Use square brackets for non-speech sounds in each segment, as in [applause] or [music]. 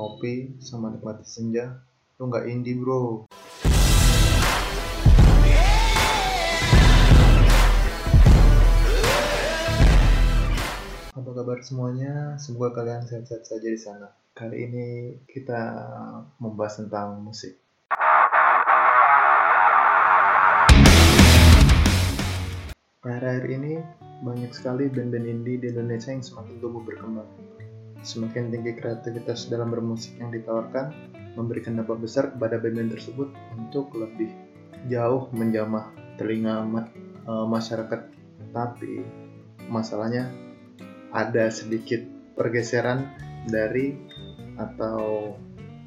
ngopi sama nikmati senja, lu nggak indie bro. Apa kabar semuanya? Semoga kalian sehat-sehat saja di sana. Kali ini kita membahas tentang musik. Akhir-akhir ini banyak sekali band-band indie di Indonesia yang semakin tumbuh berkembang. Semakin tinggi kreativitas dalam bermusik yang ditawarkan, memberikan dampak besar kepada band-band tersebut untuk lebih jauh menjamah telinga ma- e, masyarakat. Tapi masalahnya ada sedikit pergeseran dari atau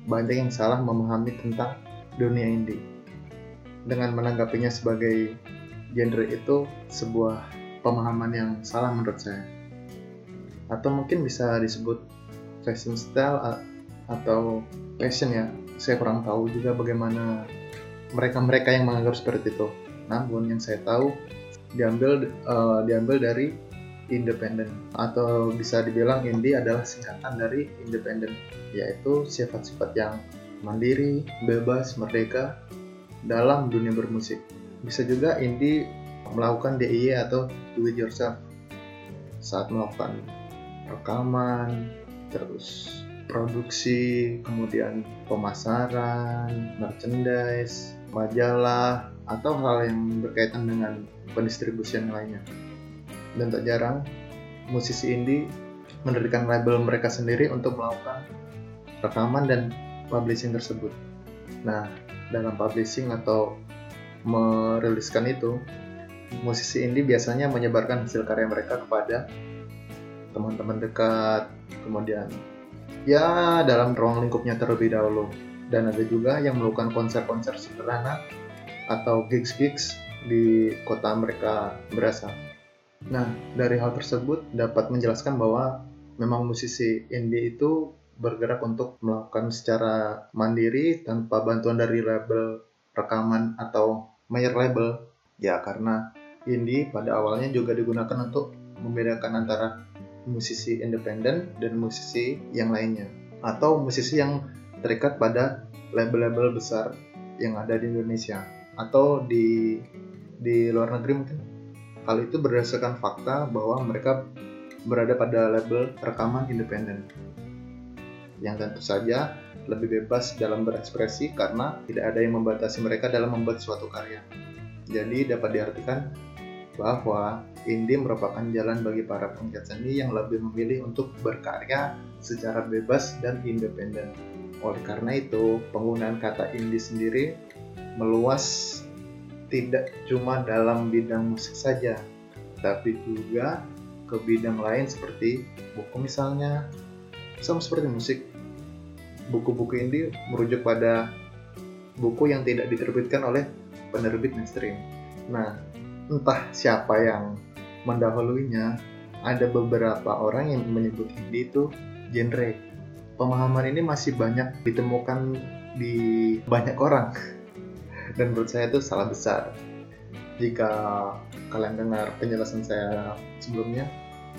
banyak yang salah memahami tentang dunia indie. Dengan menanggapinya sebagai genre itu sebuah pemahaman yang salah menurut saya atau mungkin bisa disebut fashion style atau passion ya. Saya kurang tahu juga bagaimana mereka-mereka yang menganggap seperti itu. Namun yang saya tahu diambil uh, diambil dari independen. Atau bisa dibilang indie adalah singkatan dari independen yaitu sifat-sifat yang mandiri, bebas, merdeka dalam dunia bermusik. Bisa juga indie melakukan DIY atau do it yourself saat melakukan rekaman, terus produksi, kemudian pemasaran, merchandise, majalah, atau hal yang berkaitan dengan pendistribusian lainnya. Dan tak jarang, musisi indie mendirikan label mereka sendiri untuk melakukan rekaman dan publishing tersebut. Nah, dalam publishing atau meriliskan itu, musisi indie biasanya menyebarkan hasil karya mereka kepada teman-teman dekat, kemudian ya dalam ruang lingkupnya terlebih dahulu. Dan ada juga yang melakukan konser-konser sederhana atau gigs-gigs di kota mereka berasal. Nah, dari hal tersebut dapat menjelaskan bahwa memang musisi indie itu bergerak untuk melakukan secara mandiri tanpa bantuan dari label rekaman atau major label ya karena indie pada awalnya juga digunakan untuk membedakan antara musisi independen dan musisi yang lainnya. Atau musisi yang terikat pada label-label besar yang ada di Indonesia. Atau di di luar negeri mungkin. Hal itu berdasarkan fakta bahwa mereka berada pada label rekaman independen. Yang tentu saja lebih bebas dalam berekspresi karena tidak ada yang membatasi mereka dalam membuat suatu karya. Jadi dapat diartikan bahwa indie merupakan jalan bagi para penggiat seni yang lebih memilih untuk berkarya secara bebas dan independen. Oleh karena itu, penggunaan kata indie sendiri meluas tidak cuma dalam bidang musik saja, tapi juga ke bidang lain seperti buku misalnya, sama seperti musik, buku-buku indie merujuk pada buku yang tidak diterbitkan oleh penerbit mainstream. Nah, entah siapa yang mendahulunya, ada beberapa orang yang menyebut indie itu genre. Pemahaman ini masih banyak ditemukan di banyak orang. [laughs] Dan menurut saya itu salah besar. Jika kalian dengar penjelasan saya sebelumnya,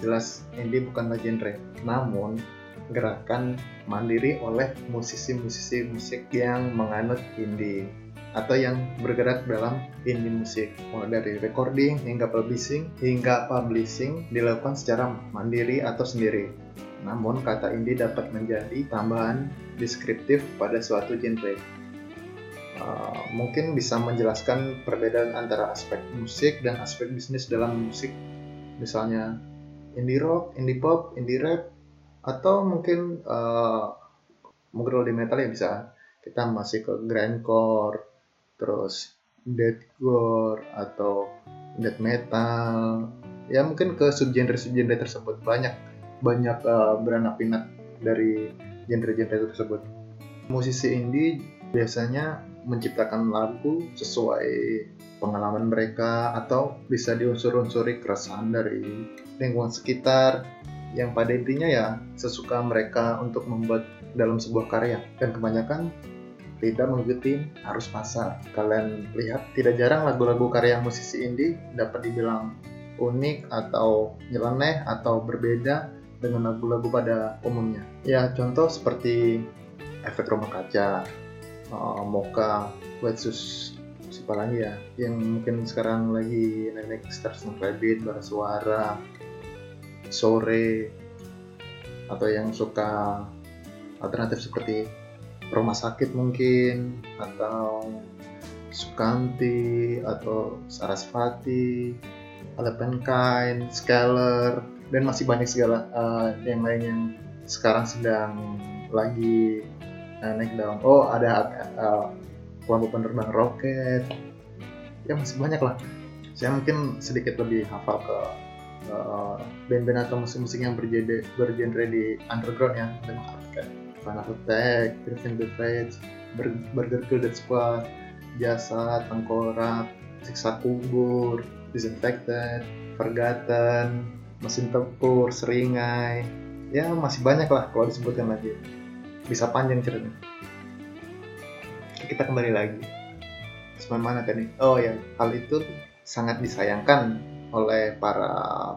jelas indie bukanlah genre. Namun, gerakan mandiri oleh musisi-musisi musik yang menganut indie atau yang bergerak dalam indie musik. Mulai dari recording hingga publishing hingga publishing dilakukan secara mandiri atau sendiri. Namun kata indie dapat menjadi tambahan deskriptif pada suatu genre. Uh, mungkin bisa menjelaskan perbedaan antara aspek musik dan aspek bisnis dalam musik. Misalnya indie rock, indie pop, indie rap atau mungkin uh, mungkin di metal ya bisa. Kita masih ke grindcore terus deathcore atau death metal. Ya mungkin ke subgenre subgenre tersebut. Banyak banyak uh, beranak pinak dari genre-genre tersebut. Musisi indie biasanya menciptakan lagu sesuai pengalaman mereka atau bisa diunsur-unsuri keresahan dari lingkungan sekitar. Yang pada intinya ya sesuka mereka untuk membuat dalam sebuah karya. Dan kebanyakan tidak mengikuti arus pasar. Kalian lihat tidak jarang lagu-lagu karya musisi indie dapat dibilang unik atau nyeleneh atau berbeda dengan lagu-lagu pada umumnya. Ya contoh seperti efek rumah kaca uh, moka wetsus siapa lagi ya yang mungkin sekarang lagi naik Stars and Rabbit suara sore atau yang suka alternatif seperti rumah sakit mungkin atau Sukanti atau Sarasvati, Alepenkain, Scalar dan masih banyak segala uh, yang lain yang sekarang sedang lagi uh, naik daun. Oh ada uh, kelompok penerbang roket ya masih banyak lah saya mungkin sedikit lebih hafal ke uh, band-band atau musik-musik yang bergenre, bergenre di underground ya dan Final Attack, Preventive Rage, Burger Kill Dead Squad, Jasa, Tengkorak, Siksa Kubur, Disinfected, Forgotten, Mesin Tempur, Seringai, ya masih banyak lah kalau disebutkan lagi. Bisa panjang ceritanya. Kita kembali lagi. Semen mana tadi? Oh ya hal itu sangat disayangkan oleh para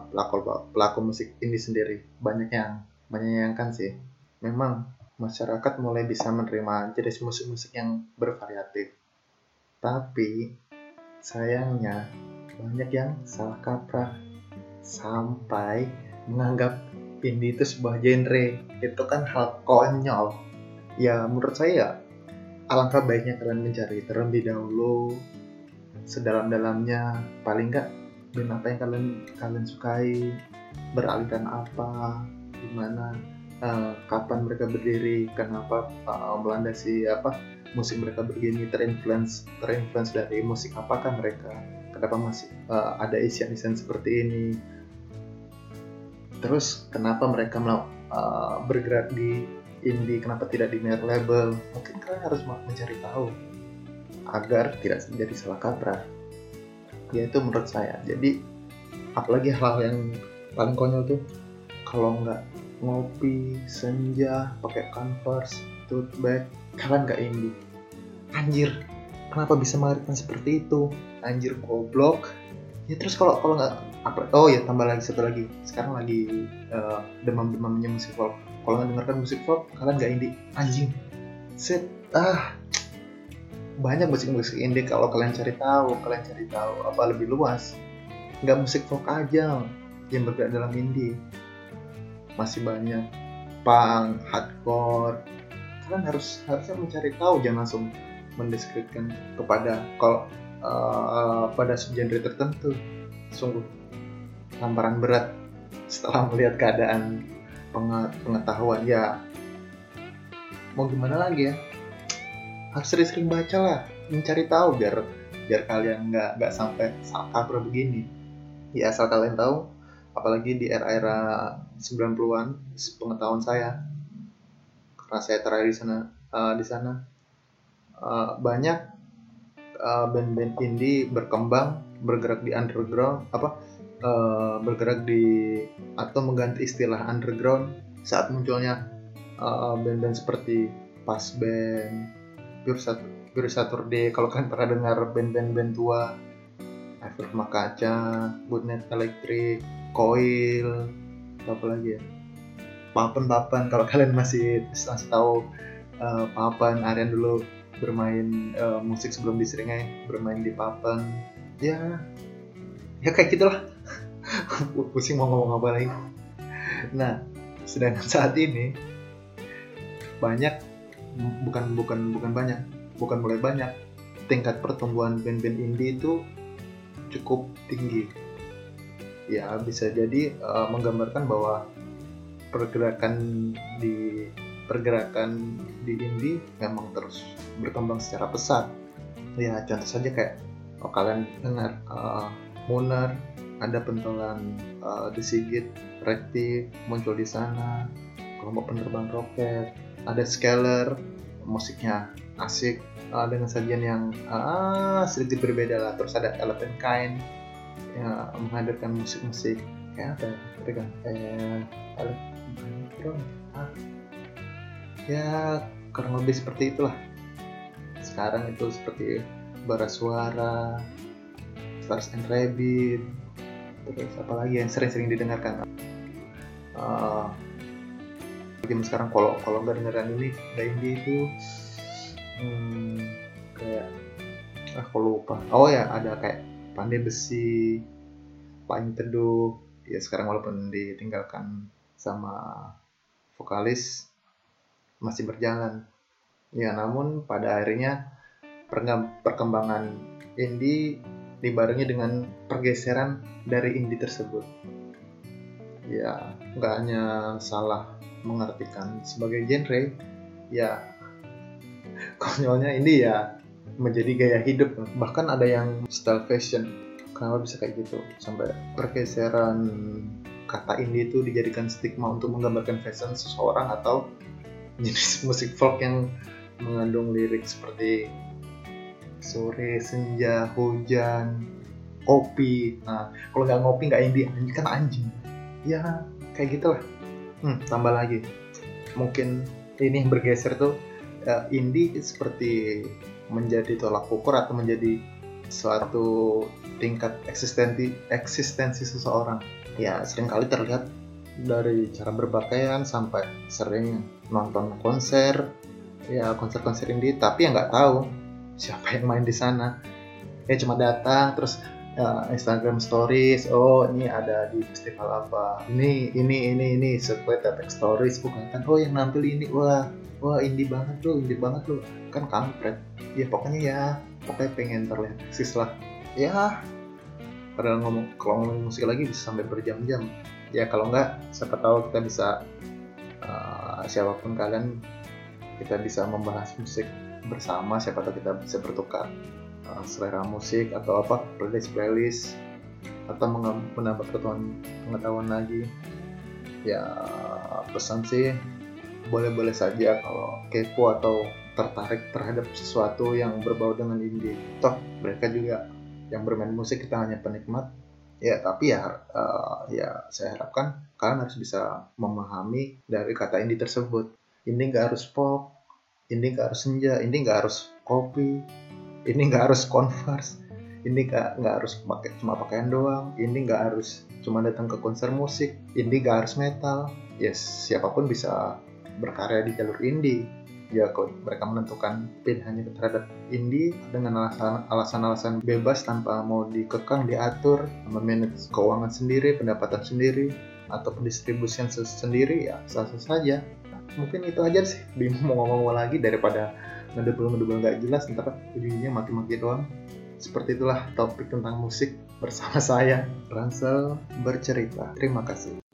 pelaku pelaku musik indie sendiri. Banyak yang menyayangkan sih. Memang masyarakat mulai bisa menerima jenis musik-musik yang bervariatif. Tapi sayangnya banyak yang salah kaprah. Sampai menganggap indie itu sebuah genre. Itu kan hal konyol. Ya menurut saya alangkah baiknya kalian mencari terlebih dahulu. Sedalam-dalamnya paling nggak band apa yang kalian kalian sukai beraliran apa gimana uh, kapan mereka berdiri kenapa uh, melandasi apa musik mereka begini terinfluence terinfluence dari musik apakah mereka? Kenapa masih uh, ada isian-isian seperti ini? Terus kenapa mereka uh, bergerak di indie? Kenapa tidak di major label? Mungkin kalian harus mencari tahu agar tidak menjadi salah kaprah. Ya itu menurut saya. Jadi apalagi hal yang paling konyol tuh kalau nggak ngopi senja pakai converse tote bag. Kalian nggak indie anjir kenapa bisa mengartikan seperti itu? Anjir goblok. Ya terus kalau kalau nggak oh ya tambah lagi satu lagi. Sekarang lagi uh, demam-demamnya musik folk. Kalau nggak dengarkan musik folk kalian nggak indie anjing. Set ah. Banyak musik-musik indie kalau kalian cari tahu kalian cari tahu apa lebih luas. Nggak musik folk aja yang bergerak dalam indie masih banyak punk hardcore. Kalian harus harusnya mencari tahu jangan langsung mendeskripsikan kepada kalau uh, pada subgenre tertentu. Sungguh tamparan berat setelah melihat keadaan pengetahuan. Ya mau gimana lagi ya? Harus sering-sering baca lah mencari tahu biar biar kalian nggak nggak sampai salah begini. Ya asal kalian tahu apalagi di era-era 90-an pengetahuan saya karena saya terakhir di sana uh, di sana uh, banyak uh, band-band indie berkembang bergerak di underground apa uh, bergerak di atau mengganti istilah underground saat munculnya uh, band-band seperti Pas Band, Pure, Sat Pure Saturday, kalau kalian pernah dengar band-band band tua, Efek Makaca, Goodnight Electric, Coil, apa lagi ya? Papan-papan, kalau kalian masih, masih tahu uh, Papan, Aryan dulu bermain uh, musik sebelum diseringai, bermain di Papan, ya ya kayak gitulah. [laughs] Pusing mau ngomong apa lagi. Nah sedangkan saat ini banyak bukan bukan bukan banyak bukan mulai banyak tingkat pertumbuhan band-band indie itu cukup tinggi ya bisa jadi uh, menggambarkan bahwa pergerakan di pergerakan di indie memang terus berkembang secara pesat ya contoh saja kayak oh, kalian dengar uh, Munar ada pentolan uh, The Sigit, Rekti muncul di sana, kelompok penerbang roket, ada Scalar, musiknya asik uh, dengan sajian yang uh, sedikit berbeda lah. Terus ada Elephant Kind yang menghadirkan musik-musik kayak apa ya? Mereka kayak ah. ya kurang lebih seperti itulah. Sekarang itu seperti bara suara, Stars and Rabbit, terus apa lagi yang sering-sering didengarkan uh, sekarang kalau kalau nggak dengeran ini indie itu hmm, kayak ah aku lupa oh ya ada kayak pandai besi paling teduh. Ya sekarang walaupun ditinggalkan sama vokalis masih berjalan. Ya namun pada akhirnya perkembangan indie dibarengi dengan pergeseran dari indie tersebut. Ya nggak hanya salah mengartikan sebagai genre ya [laughs] konyolnya ini ya menjadi gaya hidup. Bahkan ada yang style fashion. Kenapa bisa kayak gitu? Sampai pergeseran kata indie itu dijadikan stigma untuk menggambarkan fashion seseorang atau jenis [laughs] musik folk yang mengandung lirik seperti sore senja hujan kopi. Nah kalau nggak ngopi nggak indie anjing kan anjing. Ya kayak gitulah. Hmm, tambah lagi. Mungkin ini yang bergeser tuh uh, indie seperti menjadi tolak ukur atau menjadi suatu tingkat eksistensi eksistensi seseorang. Ya sering kali terlihat dari cara berpakaian sampai sering nonton konser. Ya konser-konser indie. Tapi yang nggak tahu siapa yang main di sana. Ya cuma datang terus uh, Instagram Stories. Oh ini ada di festival apa? Ini ini ini ini. Sesuai tag stories. Bukan kan oh yang nampil ini. Wah wah indie banget loh indie banget loh kan kampret. Ya pokoknya ya. Pokoknya pengen terlihat eksis lah. Ya. Padahal ngomong kalau ngomong musik lagi bisa sampai berjam-jam. Ya kalau enggak siapa tahu kita bisa uh, siapa pun kalian kita bisa membahas musik bersama. Siapa tahu kita bisa bertukar uh, selera musik atau apa playlist playlist atau menambah pengetahuan pengetahuan lagi. Ya pesan sih boleh-boleh saja kalau kepo atau tertarik terhadap sesuatu yang berbau dengan indie. Toh mereka juga yang bermain musik kita hanya penikmat. Ya tapi ya uh, ya saya harapkan kalian harus bisa memahami dari kata indie tersebut. Ini nggak harus pop ini nggak harus senja ini nggak harus kopi ini nggak harus converse. Ini nggak nggak harus pakai cuma pakaian doang. Ini nggak harus cuma datang ke konser musik. Ini nggak harus metal. Yes siapa pun bisa berkarya di jalur indie. Ya kalau mereka menentukan pilihannya terhadap indie dengan alasan-alasan bebas tanpa mau dikekang diatur memanage keuangan sendiri pendapatan sendiri atau pendistribusian sendiri ya sah-sah saja. Mungkin itu aja sih. Bingung mau ngomong lagi daripada ngedebel-ngedebel nggak jelas ntar ujungnya mati-mati doang. Seperti itulah topik tentang musik bersama saya Ransel bercerita. Terima kasih